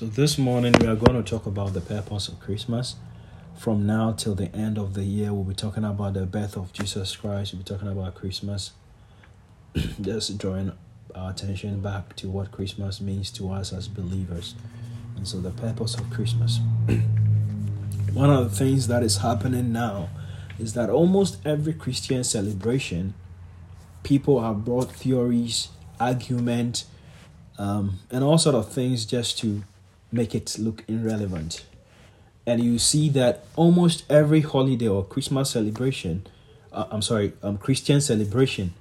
So, this morning we are going to talk about the purpose of Christmas. From now till the end of the year, we'll be talking about the birth of Jesus Christ. We'll be talking about Christmas. Just drawing our attention back to what Christmas means to us as believers. And so, the purpose of Christmas. One of the things that is happening now is that almost every Christian celebration, people have brought theories, argument, um, and all sort of things just to make it look irrelevant. And you see that almost every holiday or Christmas celebration, uh, I'm sorry, um, Christian celebration,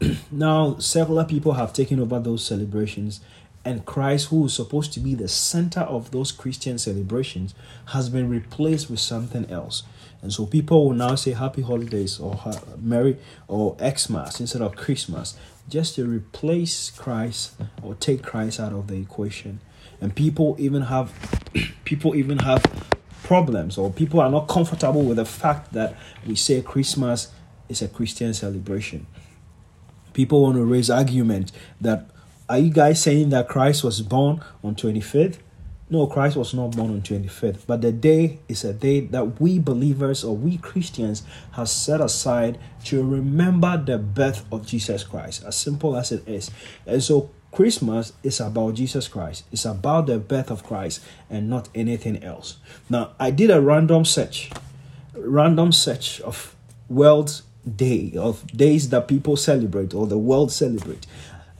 now several people have taken over those celebrations and Christ, who is supposed to be the center of those Christian celebrations, has been replaced with something else. And so people will now say happy holidays or Merry or Xmas instead of Christmas, just to replace Christ or take Christ out of the equation and people even have people even have problems or people are not comfortable with the fact that we say Christmas is a Christian celebration. People want to raise argument that are you guys saying that Christ was born on 25th? No, Christ was not born on 25th, but the day is a day that we believers or we Christians have set aside to remember the birth of Jesus Christ, as simple as it is. And so Christmas is about Jesus Christ. It's about the birth of Christ and not anything else. Now, I did a random search, random search of world day of days that people celebrate or the world celebrate.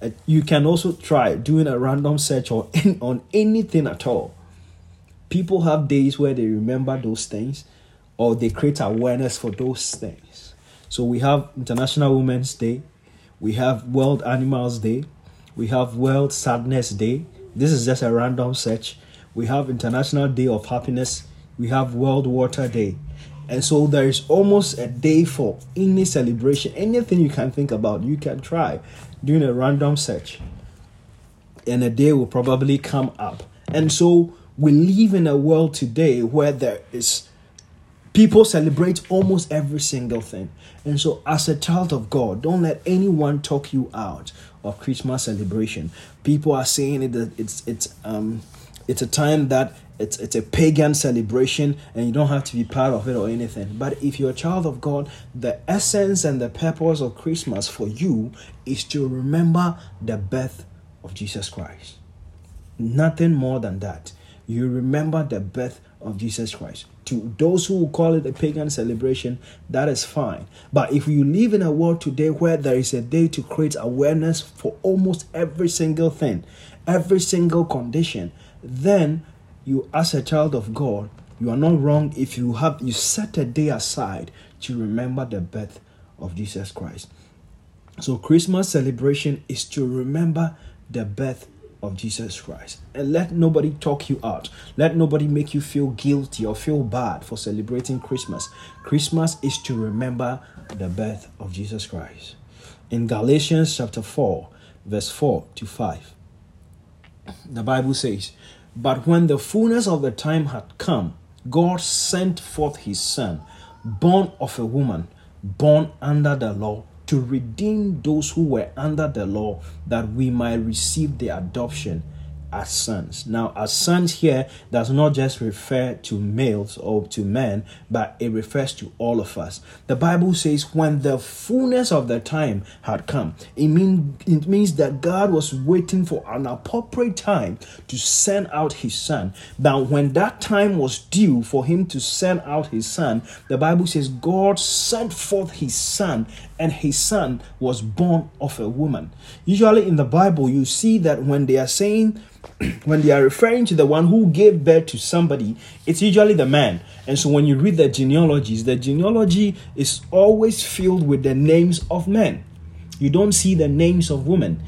Uh, you can also try doing a random search on on anything at all. People have days where they remember those things or they create awareness for those things. So we have International Women's Day, we have World Animals Day, we have World Sadness Day. This is just a random search. We have International Day of Happiness. We have World Water Day. And so there is almost a day for any celebration, anything you can think about, you can try doing a random search. And a day will probably come up. And so we live in a world today where there is people celebrate almost every single thing. And so as a child of God, don't let anyone talk you out of Christmas celebration. People are saying it it's it's um it's a time that it's it's a pagan celebration and you don't have to be part of it or anything. But if you're a child of God, the essence and the purpose of Christmas for you is to remember the birth of Jesus Christ. Nothing more than that. You remember the birth of Jesus Christ. To those who call it a pagan celebration, that is fine. But if you live in a world today where there is a day to create awareness for almost every single thing, every single condition, then you, as a child of God, you are not wrong if you have you set a day aside to remember the birth of Jesus Christ. So Christmas celebration is to remember the birth of Jesus Christ. And let nobody talk you out. Let nobody make you feel guilty or feel bad for celebrating Christmas. Christmas is to remember the birth of Jesus Christ. In Galatians chapter 4, verse 4 to 5, the Bible says, But when the fullness of the time had come, God sent forth his Son, born of a woman, born under the law to redeem those who were under the law that we might receive the adoption as sons. Now, as sons here does not just refer to males or to men, but it refers to all of us. The Bible says, when the fullness of the time had come, it, mean, it means that God was waiting for an appropriate time to send out his son. Now, when that time was due for him to send out his son, the Bible says, God sent forth his son, and his son was born of a woman. Usually in the Bible, you see that when they are saying, when they are referring to the one who gave birth to somebody, it's usually the man. And so when you read the genealogies, the genealogy is always filled with the names of men. You don't see the names of women.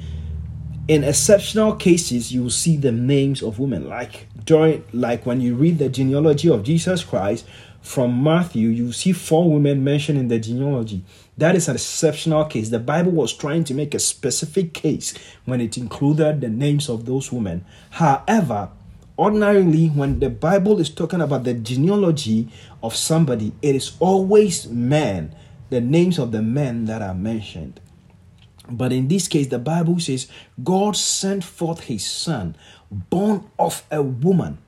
In exceptional cases, you will see the names of women. Like during like when you read the genealogy of Jesus Christ from Matthew, you see four women mentioned in the genealogy. That is an exceptional case. The Bible was trying to make a specific case when it included the names of those women. However, ordinarily, when the Bible is talking about the genealogy of somebody, it is always men, the names of the men that are mentioned. But in this case, the Bible says God sent forth his son, born of a woman.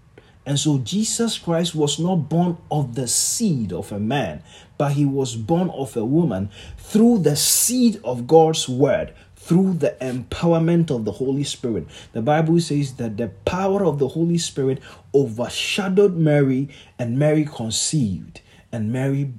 And so Jesus Christ was not born of the seed of a man, but he was born of a woman through the seed of God's word, through the empowerment of the Holy Spirit. The Bible says that the power of the Holy Spirit overshadowed Mary, and Mary conceived, and Mary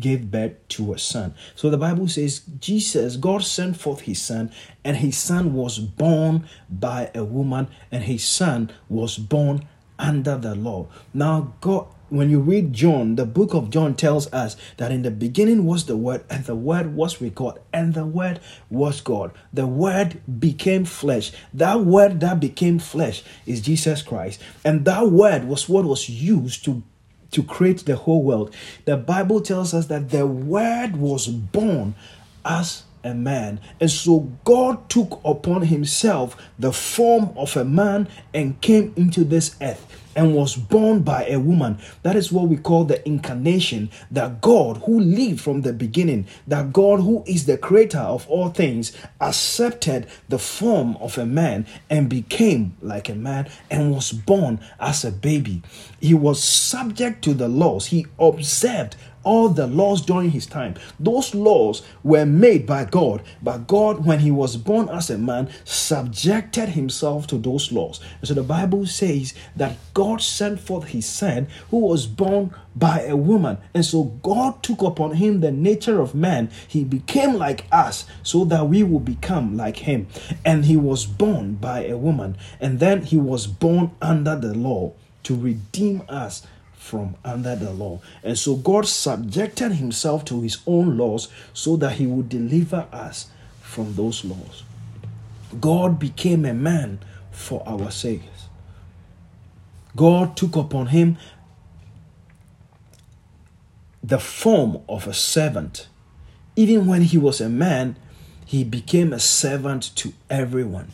gave birth to a son. So the Bible says Jesus, God sent forth his son, and his son was born by a woman, and his son was born under the law. Now, God when you read John, the book of John tells us that in the beginning was the Word, and the Word was with God, and the Word was God. The Word became flesh. That Word that became flesh is Jesus Christ. And that Word was what was used to to create the whole world. The Bible tells us that the Word was born as a man. And so God took upon himself the form of a man and came into this earth and was born by a woman. That is what we call the incarnation. That God who lived from the beginning, that God who is the creator of all things, accepted the form of a man and became like a man and was born as a baby. He was subject to the laws, he observed all the laws during his time. Those laws were made by God, but God, when he was born as a man, subjected himself to those laws. And so the Bible says that God sent forth his son who was born by a woman. And so God took upon him the nature of man. He became like us so that we will become like him. And he was born by a woman. And then he was born under the law to redeem us from under the law. And so God subjected himself to his own laws so that he would deliver us from those laws. God became a man for our sakes. God took upon him the form of a servant. Even when he was a man, he became a servant to everyone.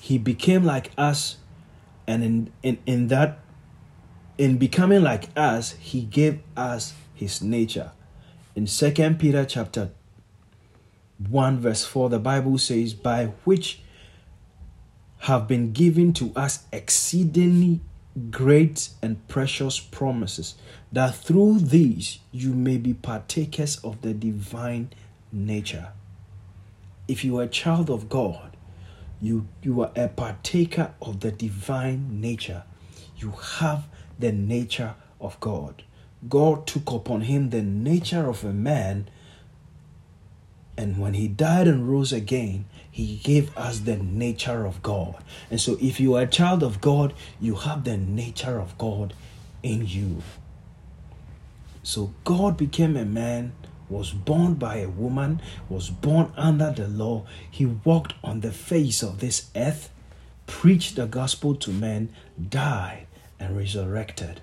He became like us and in, in, in that in becoming like us he gave us his nature. In second peter chapter 1 verse 4 the bible says by which have been given to us exceedingly great and precious promises that through these you may be partakers of the divine nature. If you are a child of god you you are a partaker of the divine nature. You have the nature of god. God took upon him the nature of a man and when he died and rose again he gave us the nature of god. And so if you are a child of god you have the nature of god in you. So god became a man was born by a woman, was born under the law. He walked on the face of this earth, preached the gospel to men, died, and resurrected.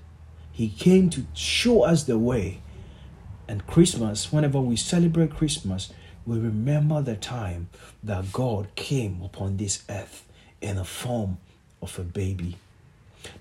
He came to show us the way. And Christmas, whenever we celebrate Christmas, we remember the time that God came upon this earth in the form of a baby.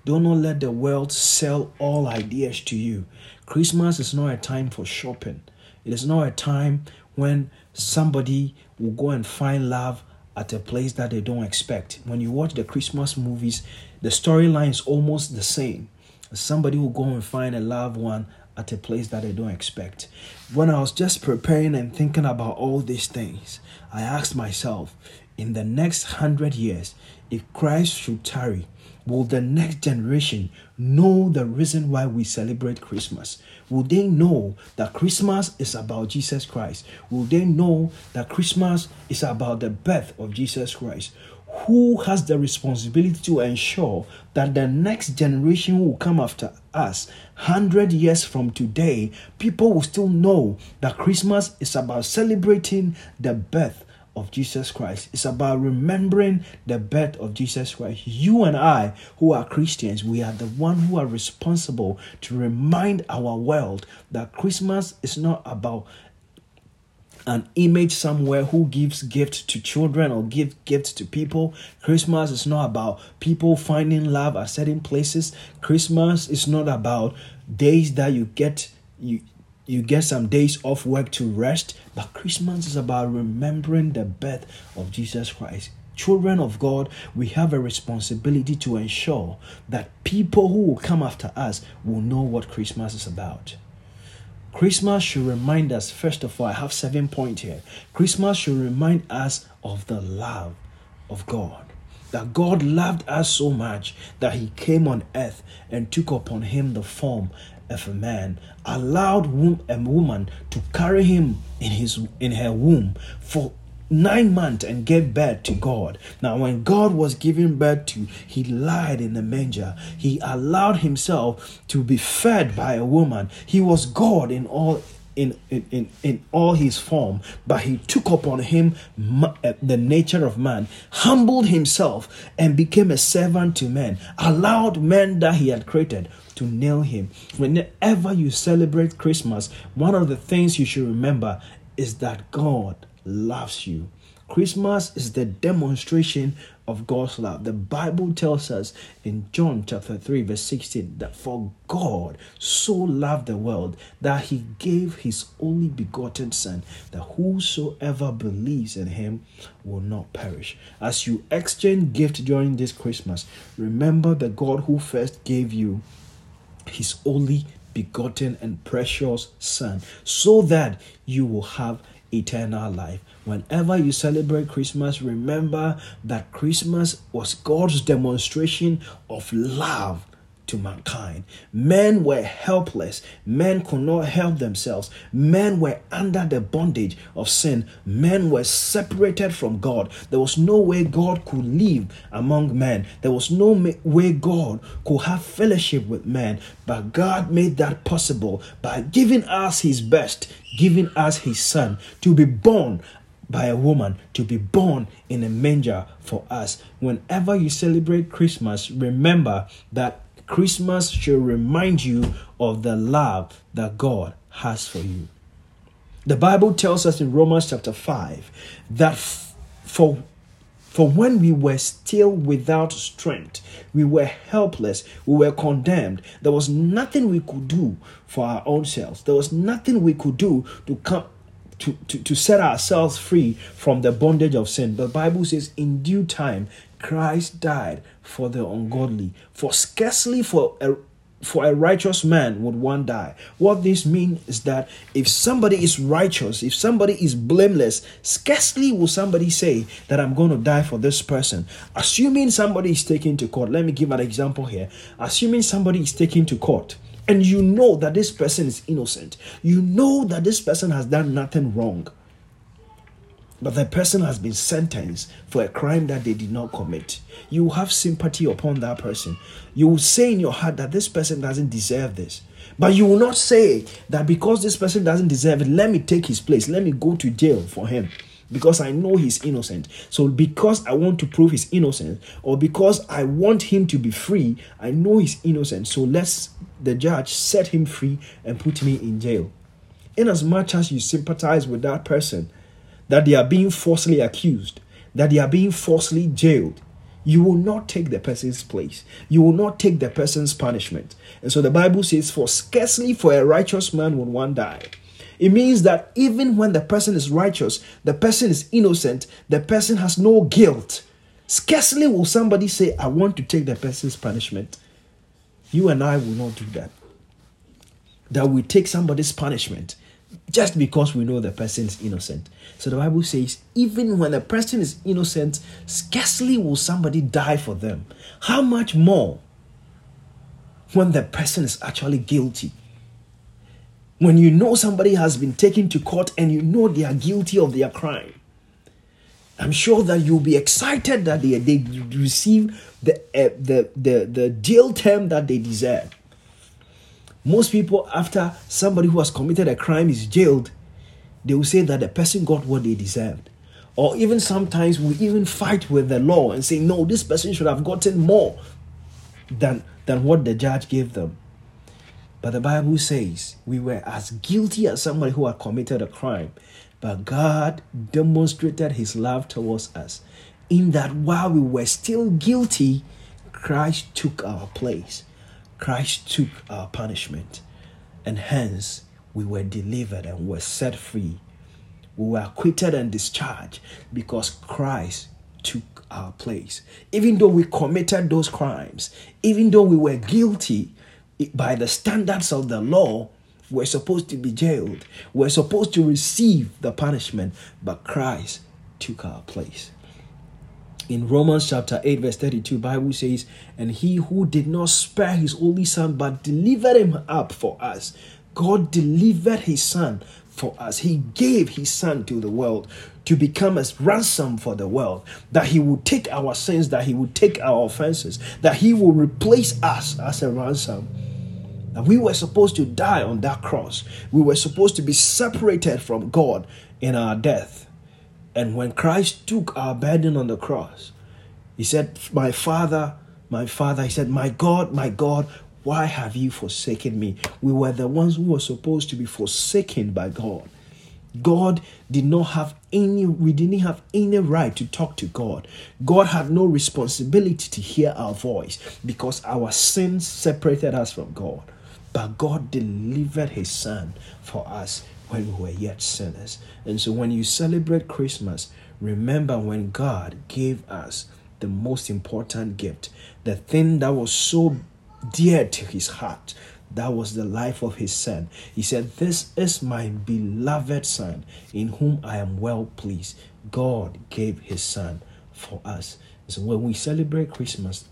Do not let the world sell all ideas to you. Christmas is not a time for shopping. It is not a time when somebody will go and find love at a place that they don't expect. When you watch the Christmas movies, the storyline is almost the same. Somebody will go and find a loved one at a place that they don't expect. When I was just preparing and thinking about all these things, I asked myself, in the next hundred years, if Christ should tarry, will the next generation know the reason why we celebrate Christmas? Will they know that Christmas is about Jesus Christ? Will they know that Christmas is about the birth of Jesus Christ? Who has the responsibility to ensure that the next generation will come after us, 100 years from today, people will still know that Christmas is about celebrating the birth of Jesus Christ. It's about remembering the birth of Jesus Christ. You and I, who are Christians, we are the one who are responsible to remind our world that Christmas is not about an image somewhere who gives gifts to children or give gifts to people. Christmas is not about people finding love at certain places. Christmas is not about days that you get you you get some days off work to rest, but Christmas is about remembering the birth of Jesus Christ. children of God, we have a responsibility to ensure that people who will come after us will know what Christmas is about. Christmas should remind us, first of all, I have seven points here. Christmas should remind us of the love of God. That God loved us so much that He came on earth and took upon Him the form of a man, allowed a woman to carry him in his in her womb for nine months and gave birth to God. Now, when God was giving birth to, he lied in the manger. He allowed himself to be fed by a woman. He was God in all in, in, in all his form, but he took upon him uh, the nature of man, humbled himself, and became a servant to men, allowed men that he had created to nail him. Whenever you celebrate Christmas, one of the things you should remember is that God loves you. Christmas is the demonstration of God's love. The Bible tells us in John chapter 3, verse 16, that for God so loved the world that he gave his only begotten Son, that whosoever believes in him will not perish. As you exchange gift during this Christmas, remember the God who first gave you his only begotten and precious Son, so that you will have eternal life. Whenever you celebrate Christmas, remember that Christmas was God's demonstration of love to mankind. Men were helpless. Men could not help themselves. Men were under the bondage of sin. Men were separated from God. There was no way God could live among men. There was no way God could have fellowship with men. But God made that possible by giving us His best, giving us His Son to be born by a woman to be born in a manger for us. Whenever you celebrate Christmas, remember that Christmas should remind you of the love that God has for you. The Bible tells us in Romans chapter 5 that f- for for when we were still without strength, we were helpless, we were condemned. There was nothing we could do for our own selves. There was nothing we could do to come to, to, to set ourselves free from the bondage of sin. The Bible says, in due time, Christ died for the ungodly, for scarcely for a for a righteous man would one die. What this means is that if somebody is righteous, if somebody is blameless, scarcely will somebody say that I'm going to die for this person. Assuming somebody is taken to court, let me give an example here. Assuming somebody is taken to court and you know that this person is innocent, you know that this person has done nothing wrong but the person has been sentenced for a crime that they did not commit. You have sympathy upon that person. You will say in your heart that this person doesn't deserve this. But you will not say that because this person doesn't deserve it, let me take his place, let me go to jail for him because I know he's innocent. So, because I want to prove his innocent, or because I want him to be free, I know he's innocent. So, let's the judge set him free and put me in jail. In as much as you sympathize with that person, that they are being falsely accused, that they are being falsely jailed, you will not take the person's place. You will not take the person's punishment. And so the Bible says, For scarcely for a righteous man would one die. It means that even when the person is righteous, the person is innocent, the person has no guilt. Scarcely will somebody say, I want to take the person's punishment. You and I will not do that. That we take somebody's punishment just because we know the person is innocent. So the Bible says, even when a person is innocent, scarcely will somebody die for them. How much more when the person is actually guilty? When you know somebody has been taken to court and you know they are guilty of their crime, I'm sure that you'll be excited that they, they receive the, uh, the, the, the jail term that they deserve. Most people, after somebody who has committed a crime is jailed, they will say that the person got what they deserved. Or even sometimes we even fight with the law and say, no, this person should have gotten more than, than what the judge gave them. But the Bible says we were as guilty as somebody who had committed a crime. But God demonstrated his love towards us in that while we were still guilty, Christ took our place. Christ took our punishment, and hence we were delivered and were set free. We were acquitted and discharged because Christ took our place. Even though we committed those crimes, even though we were guilty by the standards of the law, we're supposed to be jailed. We're supposed to receive the punishment, but Christ took our place. In Romans chapter 8, verse 32, Bible says, And he who did not spare his only son, but delivered him up for us. God delivered his son for us. He gave his son to the world to become a ransom for the world, that he would take our sins, that he would take our offenses, that he will replace us as a ransom. We were supposed to die on that cross. We were supposed to be separated from God in our death. And when Christ took our burden on the cross, he said, My Father, my Father, he said, My God, my God, why have you forsaken me? We were the ones who were supposed to be forsaken by God. God did not have any, we didn't have any right to talk to God. God had no responsibility to hear our voice because our sins separated us from God. But God delivered His Son for us when we were yet sinners. And so when you celebrate Christmas, remember when God gave us the most important gift, the thing that was so dear to His heart. That was the life of His Son. He said, This is my beloved Son, in whom I am well pleased. God gave His Son for us. So when we celebrate Christmas,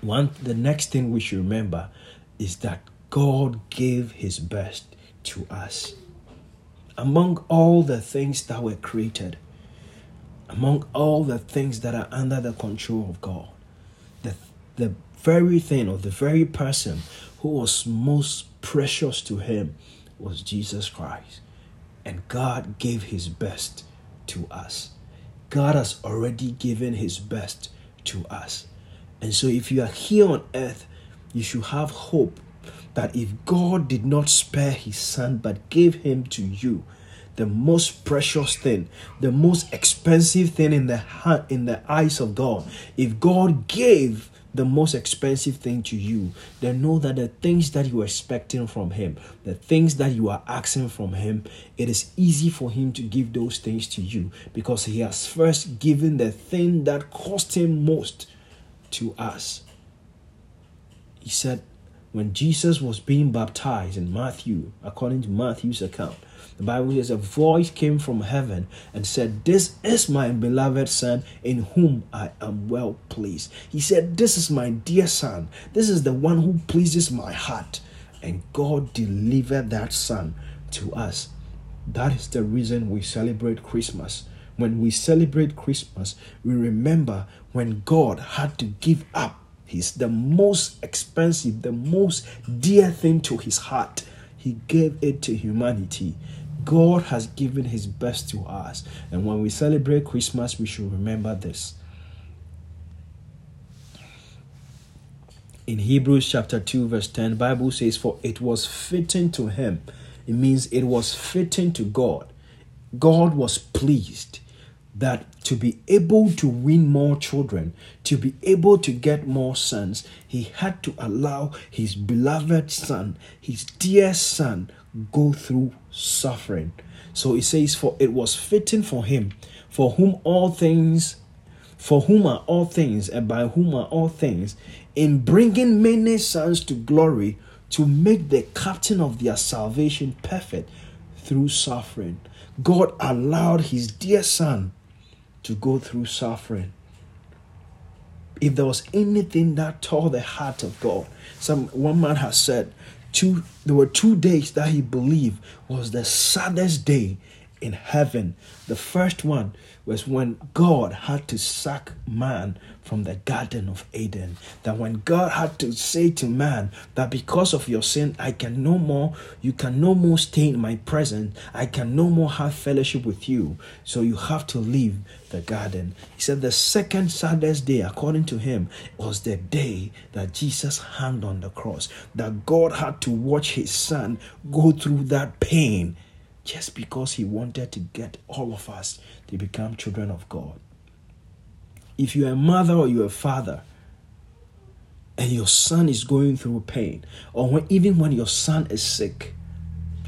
one the next thing we should remember is that God gave his best to us. Among all the things that were created, among all the things that are under the control of God, the, the very thing or the very person who was most precious to him was Jesus Christ. And God gave his best to us. God has already given his best to us. And so if you are here on earth, you should have hope that if God did not spare his son but gave him to you, the most precious thing, the most expensive thing in the heart, in the eyes of God, if God gave the most expensive thing to you, then know that the things that you are expecting from Him, the things that you are asking from Him, it is easy for Him to give those things to you because He has first given the thing that cost Him most to us. He said, when Jesus was being baptized in Matthew, according to Matthew's account, the Bible says a voice came from heaven and said, This is my beloved Son in whom I am well pleased. He said, This is my dear Son. This is the one who pleases my heart. And God delivered that Son to us. That is the reason we celebrate Christmas. When we celebrate Christmas, we remember when God had to give up He's the most expensive, the most dear thing to his heart. He gave it to humanity. God has given his best to us. And when we celebrate Christmas, we should remember this. In Hebrews chapter 2, verse 10, Bible says, For it was fitting to him. It means it was fitting to God. God was pleased that to be able to win more children, to be able to get more sons, he had to allow his beloved son, his dear son, go through suffering. So he says, For it was fitting for him, for whom all things, for whom are all things, and by whom are all things, in bringing many sons to glory, to make the captain of their salvation perfect through suffering. God allowed his dear son to go through suffering. If there was anything that tore the heart of God, some one man has said, two there were two days that he believed was the saddest day in heaven. The first one was when God had to sack man from the Garden of Eden. That when God had to say to man that because of your sin, I can no more, you can no more stay in my presence, I can no more have fellowship with you. So you have to leave the garden. He said the second saddest day, according to him, was the day that Jesus hung on the cross. That God had to watch his son go through that pain just because he wanted to get all of us to become children of God. If you're a mother or you're a father, and your son is going through pain, or when, even when your son is sick,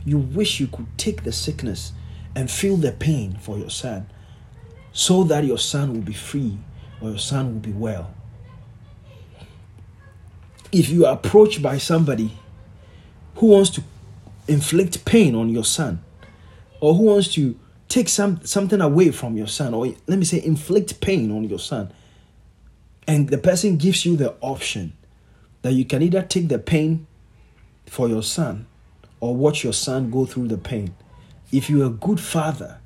you wish you could take the sickness and feel the pain for your son so that your son will be free or your son will be well. If you are approached by somebody who wants to inflict pain on your son, or who wants to take some something away from your son, or let me say inflict pain on your son, and the person gives you the option that you can either take the pain for your son or watch your son go through the pain. If you're a good father,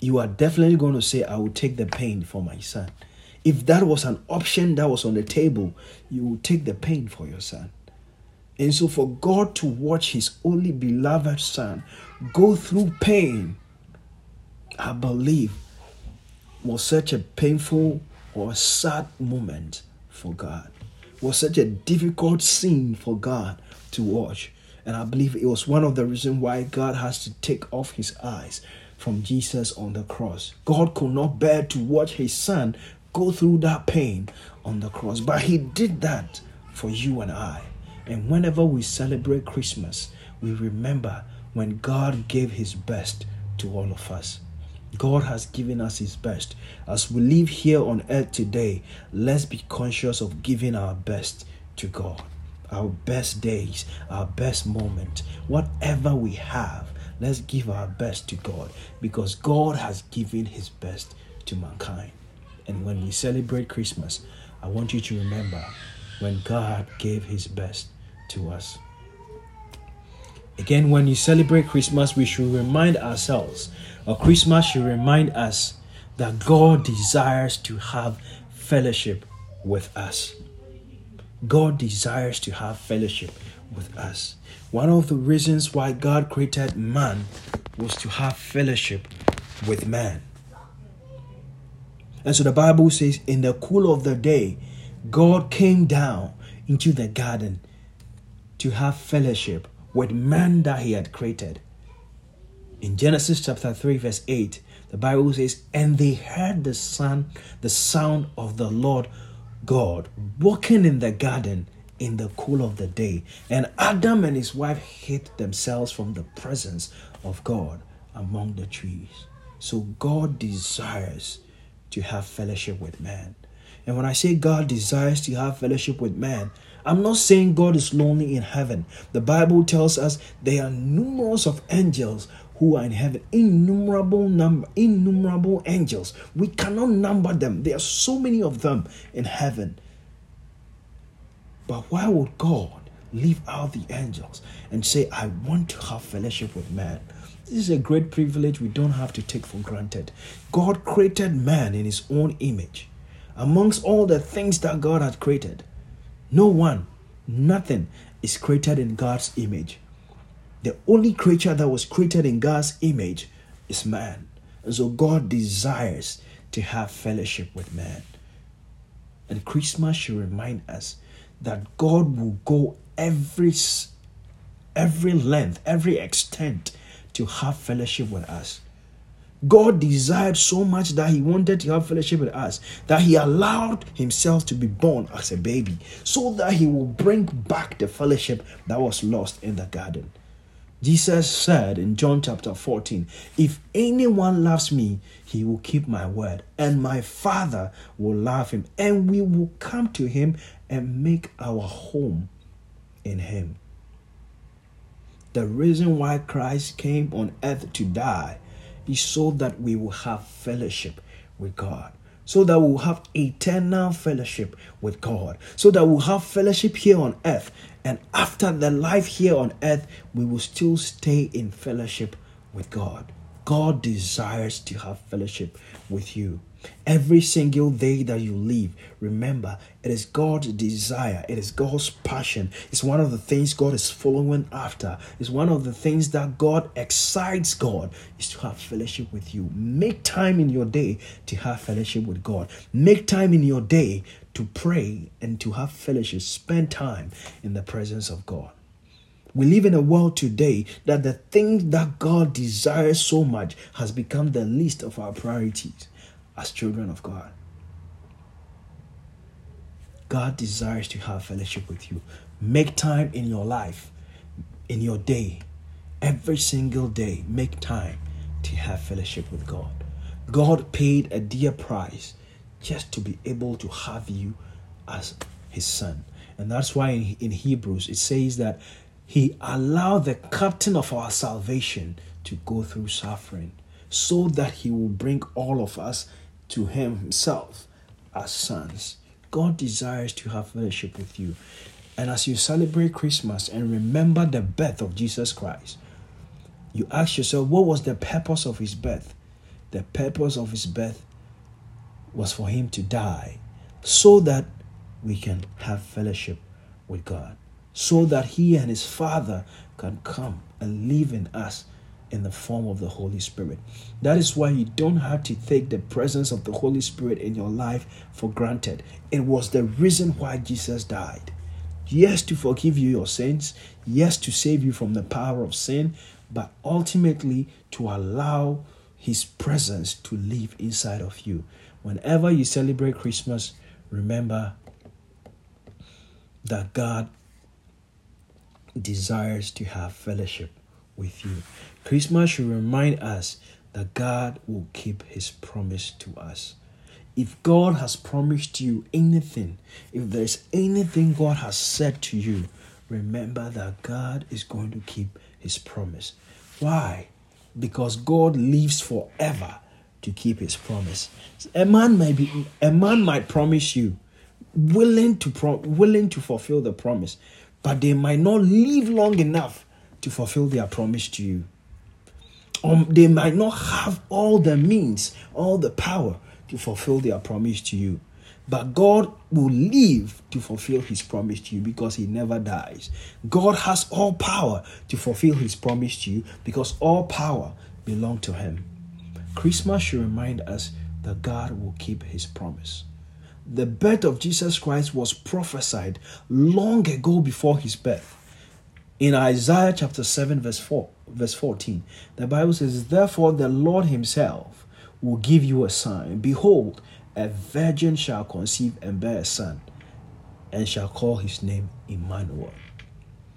you are definitely going to say, I will take the pain for my son. If that was an option that was on the table, you would take the pain for your son. And so, for God to watch his only beloved son go through pain, I believe was such a painful or sad moment for God. Was such a difficult scene for God to watch. And I believe it was one of the reasons why God has to take off his eyes from Jesus on the cross. God could not bear to watch his son go through that pain on the cross, but he did that for you and I. And whenever we celebrate Christmas, we remember when God gave his best to all of us. God has given us His best. As we live here on earth today, let's be conscious of giving our best to God. Our best days, our best moment, whatever we have, let's give our best to God because God has given His best to mankind. And when we celebrate Christmas, I want you to remember when God gave His best to us. Again, when you celebrate Christmas, we should remind ourselves, or Christmas should remind us that God desires to have fellowship with us. God desires to have fellowship with us. One of the reasons why God created man was to have fellowship with man. And so the Bible says, in the cool of the day, God came down into the garden to have fellowship with man that he had created. In Genesis chapter 3, verse 8, the Bible says, And they heard the son, the sound of the Lord God walking in the garden in the cool of the day. And Adam and his wife hid themselves from the presence of God among the trees. So God desires to have fellowship with man. And when I say God desires to have fellowship with man, I'm not saying God is lonely in heaven. The Bible tells us there are numerous of angels who are in heaven, innumerable number, innumerable angels. We cannot number them. There are so many of them in heaven. But why would God leave out the angels and say, I want to have fellowship with man? This is a great privilege we don't have to take for granted. God created man in his own image. Amongst all the things that God had created, no one, nothing is created in God's image. The only creature that was created in God's image is man. And so God desires to have fellowship with man. And Christmas should remind us that God will go every every length, every extent to have fellowship with us. God desired so much that He wanted to have fellowship with us that He allowed Himself to be born as a baby so that He will bring back the fellowship that was lost in the garden. Jesus said in John chapter 14, If anyone loves me, he will keep my word, and my Father will love him, and we will come to him and make our home in him. The reason why Christ came on earth to die is so that we will have fellowship with God. So that we'll have eternal fellowship with God. So that we'll have fellowship here on earth. And after the life here on earth, we will still stay in fellowship with God. God desires to have fellowship with you. Every single day that you live, remember it is God's desire, it is God's passion. It's one of the things God is following after. It's one of the things that God excites God is to have fellowship with you. Make time in your day to have fellowship with God. Make time in your day to pray and to have fellowship. Spend time in the presence of God. We live in a world today that the thing that God desires so much has become the least of our priorities as children of God. God desires to have fellowship with you. Make time in your life, in your day, every single day, make time to have fellowship with God. God paid a dear price just to be able to have you as his son. And that's why in, Hebrews it says that he allowed the captain of our salvation to go through suffering so that he will bring all of us to him himself as sons. God desires to have fellowship with you. And as you celebrate Christmas and remember the birth of Jesus Christ, you ask yourself, what was the purpose of his birth? The purpose of his birth was for him to die so that we can have fellowship with God, so that he and his Father can come and live in us in the form of the Holy Spirit. That is why you don't have to take the presence of the Holy Spirit in your life for granted. It was the reason why Jesus died. Yes, to forgive you your sins, yes, to save you from the power of sin, but ultimately to allow His presence to live inside of you. Whenever you celebrate Christmas, remember that God desires to have fellowship with you. Christmas should remind us that God will keep his promise to us. If God has promised you anything, if there's anything God has said to you, remember that God is going to keep his promise. Why? Because God lives forever to keep his promise. A man might be a man might promise you willing to pro- willing to fulfill the promise, but they might not live long enough to fulfill their promise to you. Um, they might not have all the means, all the power to fulfill their promise to you. But God will live to fulfill his promise to you because he never dies. God has all power to fulfill his promise to you because all power belongs to him. Christmas should remind us that God will keep his promise. The birth of Jesus Christ was prophesied long ago before his birth. In Isaiah chapter 7, verse 4, verse 14, the Bible says, Therefore the Lord Himself will give you a sign. Behold, a virgin shall conceive and bear a son, and shall call his name Emmanuel.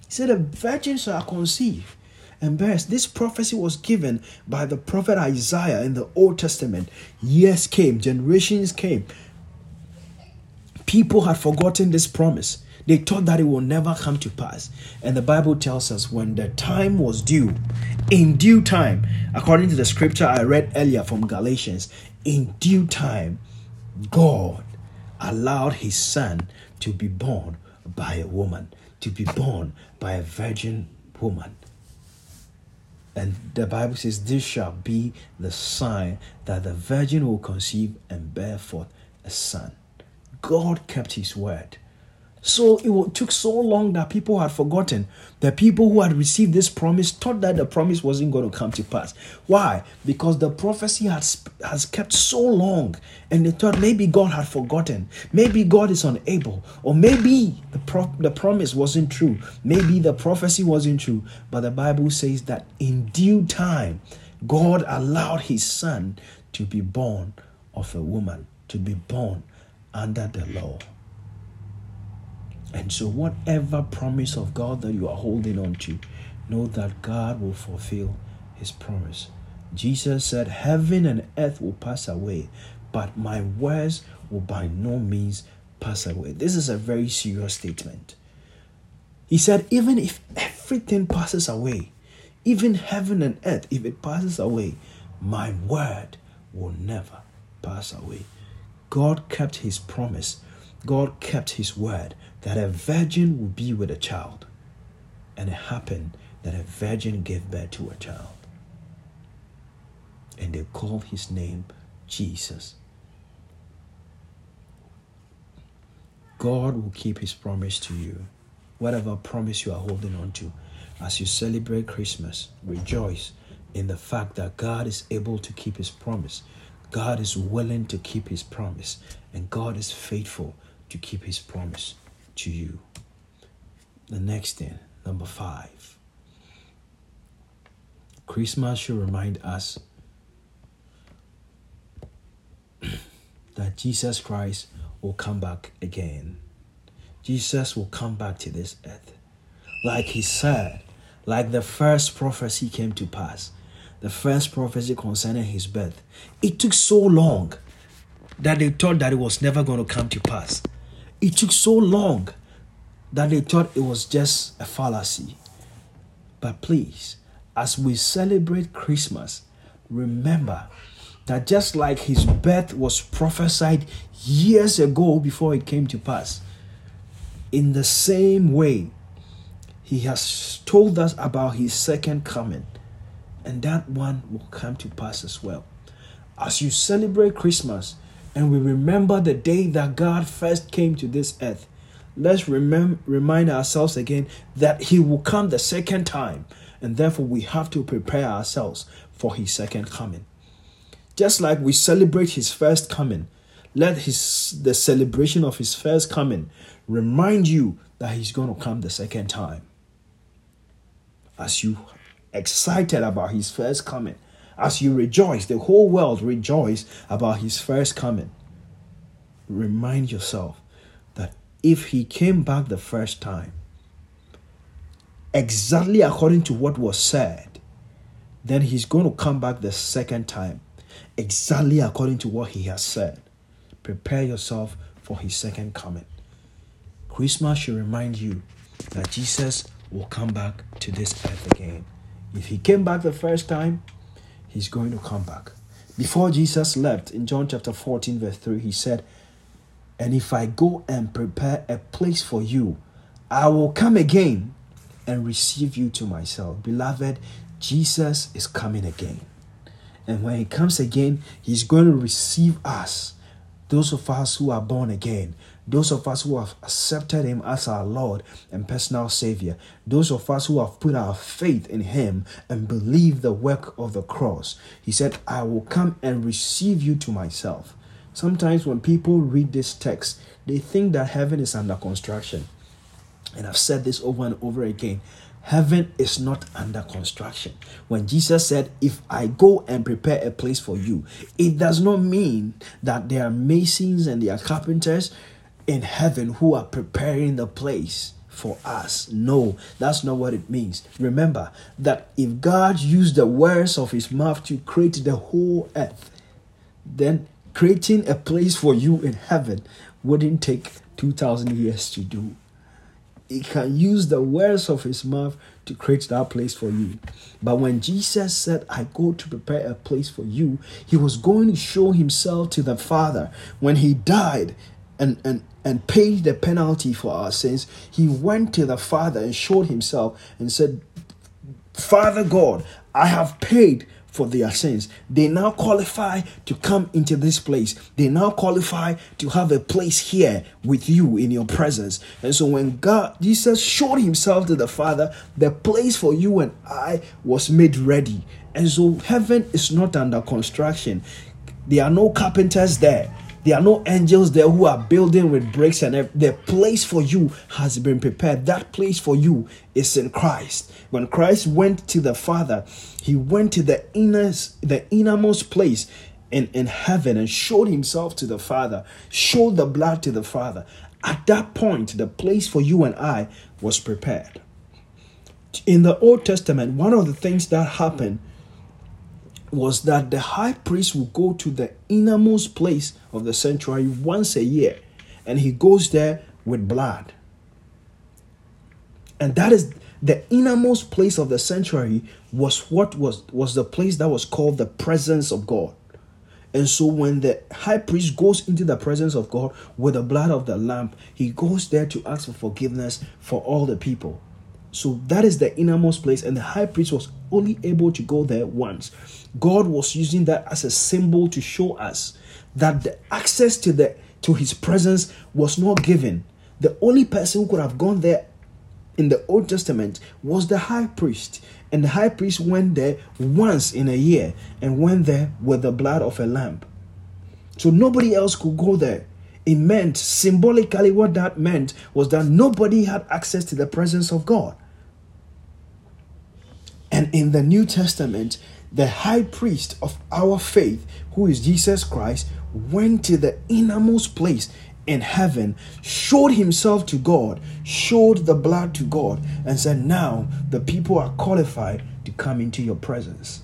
He said, A virgin shall conceive and bear. This prophecy was given by the prophet Isaiah in the Old Testament. Years came, generations came. People had forgotten this promise. They thought that it will never come to pass. And the Bible tells us when the time was due, in due time, according to the scripture I read earlier from Galatians, in due time, God allowed his son to be born by a woman, to be born by a virgin woman. And the Bible says, This shall be the sign that the virgin will conceive and bear forth a son. God kept his word. So it took so long that people had forgotten. The people who had received this promise thought that the promise wasn't going to come to pass. Why? Because the prophecy has, has kept so long and they thought maybe God had forgotten. Maybe God is unable. Or maybe the, pro- the promise wasn't true. Maybe the prophecy wasn't true. But the Bible says that in due time, God allowed his son to be born of a woman, to be born under the law. And so, whatever promise of God that you are holding on to, know that God will fulfill his promise. Jesus said, Heaven and earth will pass away, but my words will by no means pass away. This is a very serious statement. He said, Even if everything passes away, even heaven and earth, if it passes away, my word will never pass away. God kept his promise, God kept his word that a virgin would be with a child. And it happened that a virgin gave birth to a child. And they called his name Jesus. God will keep his promise to you. Whatever promise you are holding on to, as you celebrate Christmas, rejoice in the fact that God is able to keep his promise. God is willing to keep his promise, and God is faithful to keep his promise to you. The next thing, number five, Christmas should remind us that Jesus Christ will come back again. Jesus will come back to this earth. Like he said, like the first prophecy came to pass, the first prophecy concerning his birth. It took so long that they thought that it was never going to come to pass. It took so long that they thought it was just a fallacy. But please, as we celebrate Christmas, remember that just like his birth was prophesied years ago before it came to pass, in the same way, he has told us about his second coming, and that one will come to pass as well. As you celebrate Christmas and we remember the day that God first came to this earth, let's remember, remind ourselves again that he will come the second time, and therefore we have to prepare ourselves for his second coming. Just like we celebrate his first coming, let his the celebration of his first coming remind you that he's going to come the second time. As you excited about his first coming, as you rejoice, the whole world rejoice about his first coming. Remind yourself that if he came back the first time, exactly according to what was said, then he's going to come back the second time exactly according to what he has said. Prepare yourself for his second coming. Christmas should remind you that Jesus will come back to this earth again. If he came back the first time, he's going to come back. Before Jesus left in John chapter 14, verse 3, he said, And if I go and prepare a place for you, I will come again and receive you to myself. Beloved, Jesus is coming again. And when he comes again, he's going to receive us, those of us who are born again, those of us who have accepted him as our Lord and personal Savior, those of us who have put our faith in him and believe the work of the cross. He said, I will come and receive you to myself. Sometimes when people read this text, they think that heaven is under construction. And I've said this over and over again. Heaven is not under construction. When Jesus said, If I go and prepare a place for you, it does not mean that there are masons and there are carpenters in heaven who are preparing the place for us. No, that's not what it means. Remember that if God used the words of his mouth to create the whole earth, then creating a place for you in heaven wouldn't take 2,000 years to do he can use the words of his mouth to create that place for you. But when Jesus said, I go to prepare a place for you, he was going to show himself to the Father. When he died and, and, and paid the penalty for our sins, he went to the Father and showed himself and said, Father God, I have paid for their sins. They now qualify to come into this place. They now qualify to have a place here with you in your presence. And so when God, Jesus showed himself to the Father, the place for you and I was made ready. And so heaven is not under construction. There are no carpenters there. There are no angels there who are building with bricks and the place for you has been prepared. That place for you is in Christ. When Christ went to the Father, he went to the inner the innermost place in, in heaven and showed himself to the Father, showed the blood to the Father. At that point, the place for you and I was prepared. In the Old Testament, one of the things that happened was that the high priest would go to the innermost place of the sanctuary once a year and he goes there with blood. And that is the innermost place of the sanctuary was what was was the place that was called the presence of God. And so when the high priest goes into the presence of God with the blood of the lamb, he goes there to ask for forgiveness for all the people. So that is the innermost place, and the high priest was only able to go there once. God was using that as a symbol to show us that the access to the to his presence was not given. The only person who could have gone there in the Old Testament was the high priest. And the high priest went there once in a year and went there with the blood of a lamb. So nobody else could go there. It meant symbolically what that meant was that nobody had access to the presence of God. And in the New Testament, the high priest of our faith, who is Jesus Christ, went to the innermost place in heaven, showed himself to God, showed the blood to God, and said, Now the people are qualified to come into your presence.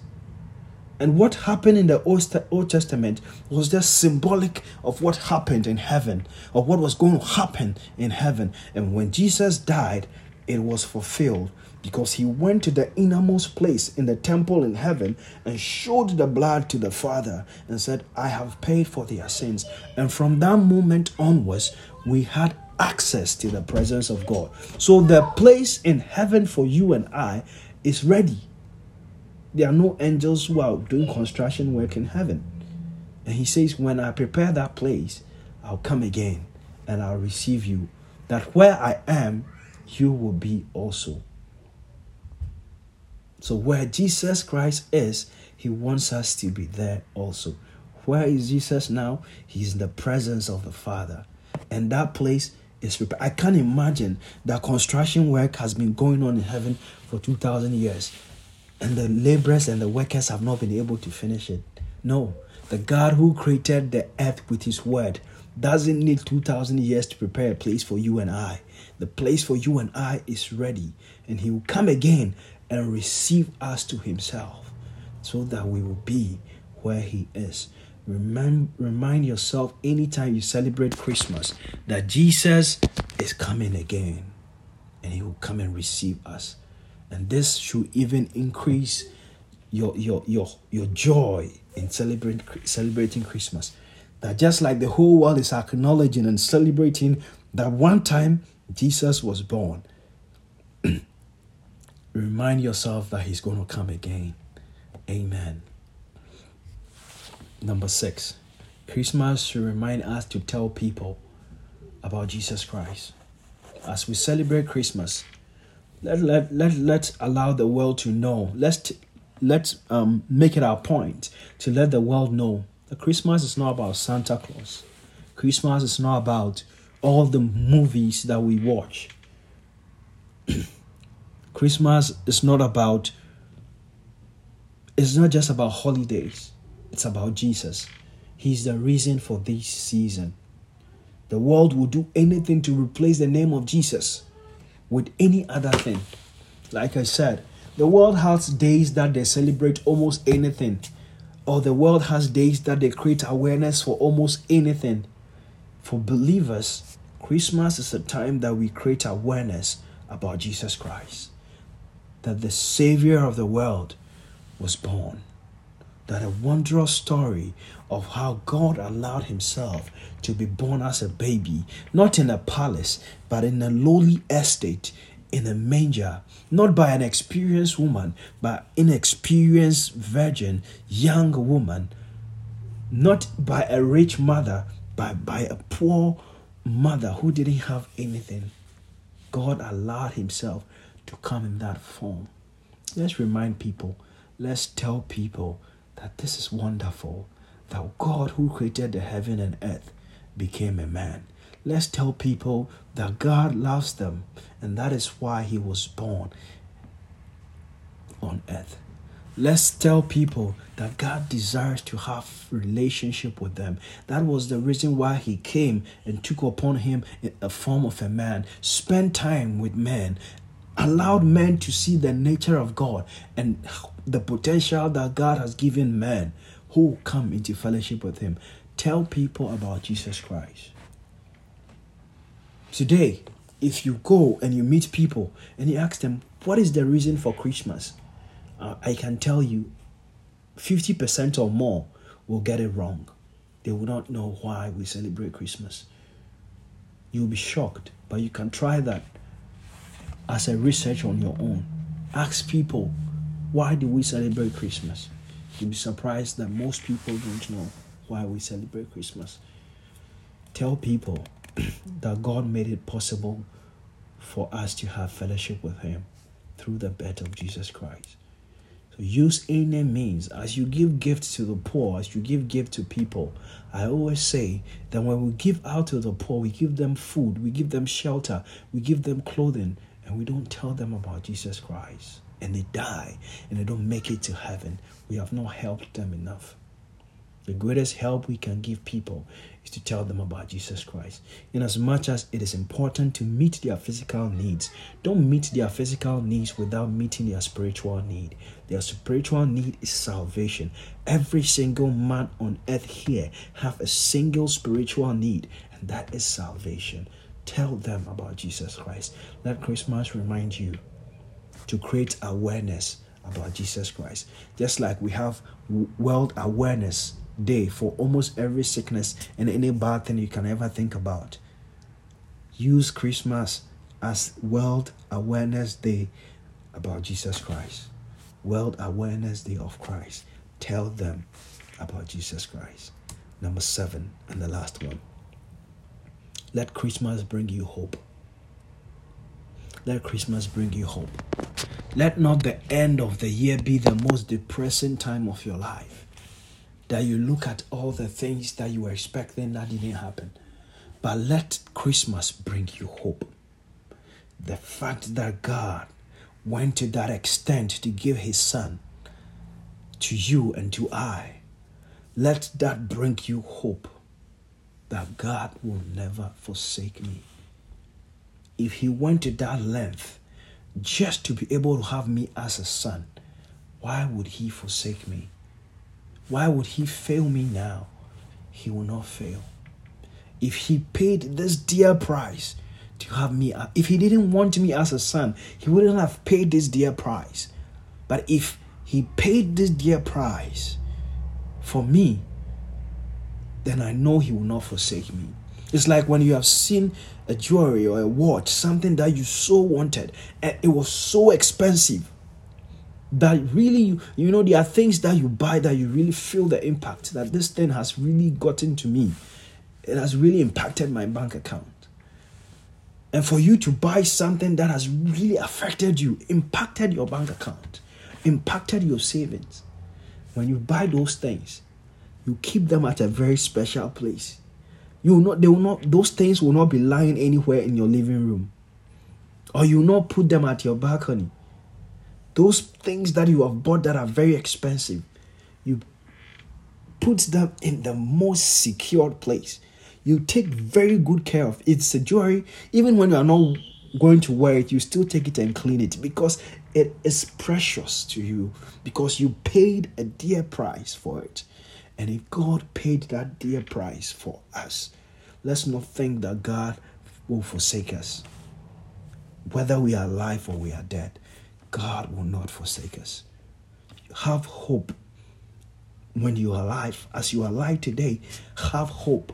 And what happened in the Old Testament was just symbolic of what happened in heaven, of what was going to happen in heaven. And when Jesus died, it was fulfilled because he went to the innermost place in the temple in heaven and showed the blood to the Father and said, I have paid for their sins. And from that moment onwards, we had access to the presence of God. So the place in heaven for you and I is ready. There are no angels who are doing construction work in heaven. And he says, When I prepare that place, I'll come again and I'll receive you, that where I am, you will be also. So, where Jesus Christ is, he wants us to be there also. Where is Jesus now? He's in the presence of the Father. And that place is prepared. I can't imagine that construction work has been going on in heaven for 2,000 years and the laborers and the workers have not been able to finish it. No, the God who created the earth with his word doesn't need 2,000 years to prepare a place for you and I. The place for you and I is ready, and he will come again and receive us to himself so that we will be where he is. Remind, remind yourself anytime you celebrate Christmas that Jesus is coming again and he will come and receive us and this should even increase your your your your joy in celebrating celebrating Christmas. That just like the whole world is acknowledging and celebrating that one time Jesus was born, remind yourself that he's going to come again. Amen. Number six, Christmas should remind us to tell people about Jesus Christ. As we celebrate Christmas, let let let let's allow the world to know. Let's let's um make it our point to let the world know that Christmas is not about Santa Claus. Christmas is not about all the movies that we watch. Christmas is not about it's not just about holidays. It's about Jesus. He's the reason for this season. The world will do anything to replace the name of Jesus with any other thing. Like I said, the world has days that they celebrate almost anything, or the world has days that they create awareness for almost anything. For believers, Christmas is a time that we create awareness about Jesus Christ, that the Savior of the world was born, that a wondrous story of how God allowed Himself to be born as a baby, not in a palace, but in a lowly estate, in a manger, not by an experienced woman, but inexperienced virgin, young woman, not by a rich mother, but by a poor mother who didn't have anything. God allowed Himself to come in that form. Let's remind people, let's tell people that this is wonderful that God who created the heaven and earth became a man. Let's tell people that God loves them and that is why he was born on earth. Let's tell people that God desires to have relationship with them. That was the reason why he came and took upon him a form of a man, spent time with men, allowed men to see the nature of God and the potential that God has given man who come into fellowship with him. Tell people about Jesus Christ. Today, if you go and you meet people and you ask them, what is the reason for Christmas? Uh, I can tell you 50% or more will get it wrong. They will not know why we celebrate Christmas. You'll be shocked, but you can try that as a research on your own. Ask people, why do we celebrate Christmas? You'll be surprised that most people don't know why we celebrate Christmas. Tell people that God made it possible for us to have fellowship with Him through the birth of Jesus Christ. So use any means as you give gifts to the poor, as you give gifts to people. I always say that when we give out to the poor, we give them food, we give them shelter, we give them clothing, and we don't tell them about Jesus Christ and they die and they don't make it to heaven, we have not helped them enough. The greatest help we can give people is to tell them about Jesus Christ. In as much as it is important to meet their physical needs, don't meet their physical needs without meeting their spiritual need. Their spiritual need is salvation. Every single man on earth here have a single spiritual need, and that is salvation. Tell them about Jesus Christ. Let Christmas remind you to create awareness about Jesus Christ. Just like we have World Awareness Day for almost every sickness and any bad thing you can ever think about. Use Christmas as World Awareness Day about Jesus Christ. World Awareness Day of Christ. Tell them about Jesus Christ. Number seven, and the last one. Let Christmas bring you hope. Let Christmas bring you hope. Let not the end of the year be the most depressing time of your life. That you look at all the things that you were expecting that didn't happen. But let Christmas bring you hope. The fact that God went to that extent to give his son to you and to I, let that bring you hope that God will never forsake me. If he went to that length just to be able to have me as a son, why would he forsake me? Why would he fail me now? He will not fail. If he paid this dear price to have me, if he didn't want me as a son, he wouldn't have paid this dear price. But if he paid this dear price for me, then I know he will not forsake me. It's like when you have seen a jewelry or a watch, something that you so wanted, and it was so expensive that really, you, you know, there are things that you buy that you really feel the impact that this thing has really gotten to me. It has really impacted my bank account. And for you to buy something that has really affected you, impacted your bank account, impacted your savings, when you buy those things, you keep them at a very special place you will not, they will not, those things will not be lying anywhere in your living room. Or you will not put them at your balcony. Those things that you have bought that are very expensive, you put them in the most secured place. You take very good care of it. It's a jewelry. Even when you are not going to wear it, you still take it and clean it because it is precious to you because you paid a dear price for it. And if God paid that dear price for us, let's not think that God will forsake us. Whether we are alive or we are dead, God will not forsake us. Have hope when you are alive. As you are alive today, have hope.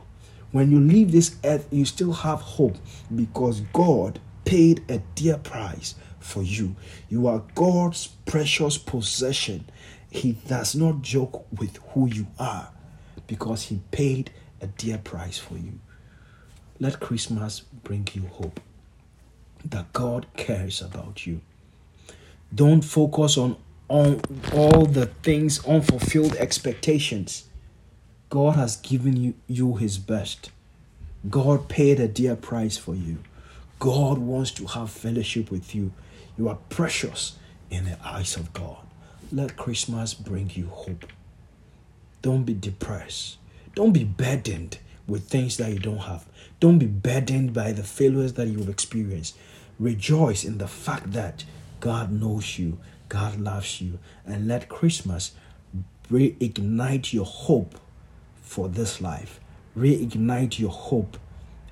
When you leave this earth, you still have hope because God paid a dear price for you. You are God's precious possession he does not joke with who you are because He paid a dear price for you. Let Christmas bring you hope that God cares about you. Don't focus on, on all the things, unfulfilled expectations. God has given you, you His best. God paid a dear price for you. God wants to have fellowship with you. You are precious in the eyes of God. Let Christmas bring you hope. Don't be depressed. Don't be burdened with things that you don't have. Don't be burdened by the failures that you've experienced. Rejoice in the fact that God knows you, God loves you, and let Christmas reignite your hope for this life. Reignite your hope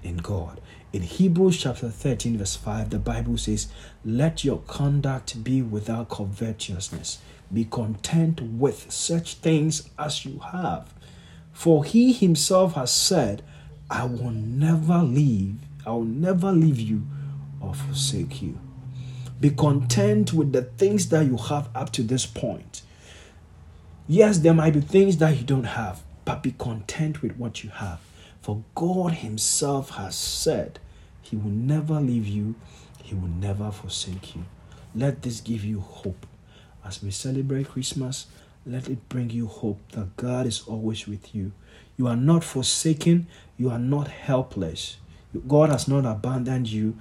in God. In Hebrews chapter 13, verse 5, the Bible says, Let your conduct be without covetousness. Be content with such things as you have. For he himself has said, I will never leave, I will never leave you or forsake you. Be content with the things that you have up to this point. Yes, there might be things that you don't have, but be content with what you have. For God Himself has said, he will never leave you, He will never forsake you. Let this give you hope. As we celebrate Christmas, let it bring you hope that God is always with you. You are not forsaken, you are not helpless. God has not abandoned you.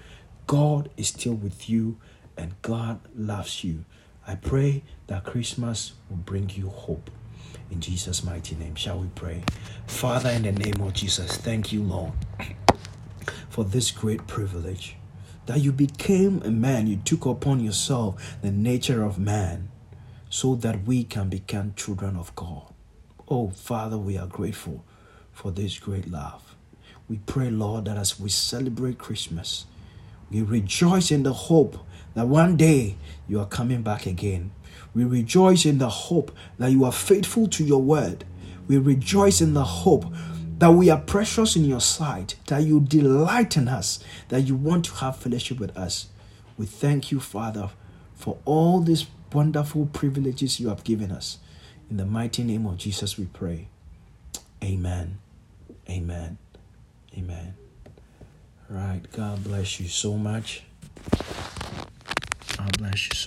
God is still with you, and God loves you. I pray that Christmas will bring you hope. In Jesus' mighty name, shall we pray? Father, in the name of Jesus, thank you, Lord, for this great privilege that you became a man. You took upon yourself the nature of man so that we can become children of God. Oh, Father, we are grateful for this great love. We pray, Lord, that as we celebrate Christmas, we rejoice in the hope that one day you are coming back again. We rejoice in the hope that you are faithful to your word. We rejoice in the hope that we are precious in your sight, that you delight in us, that you want to have fellowship with us. We thank you, Father, for all these wonderful privileges you have given us. In the mighty name of Jesus, we pray. Amen. Amen. Amen. Right. God bless you so much. God bless you so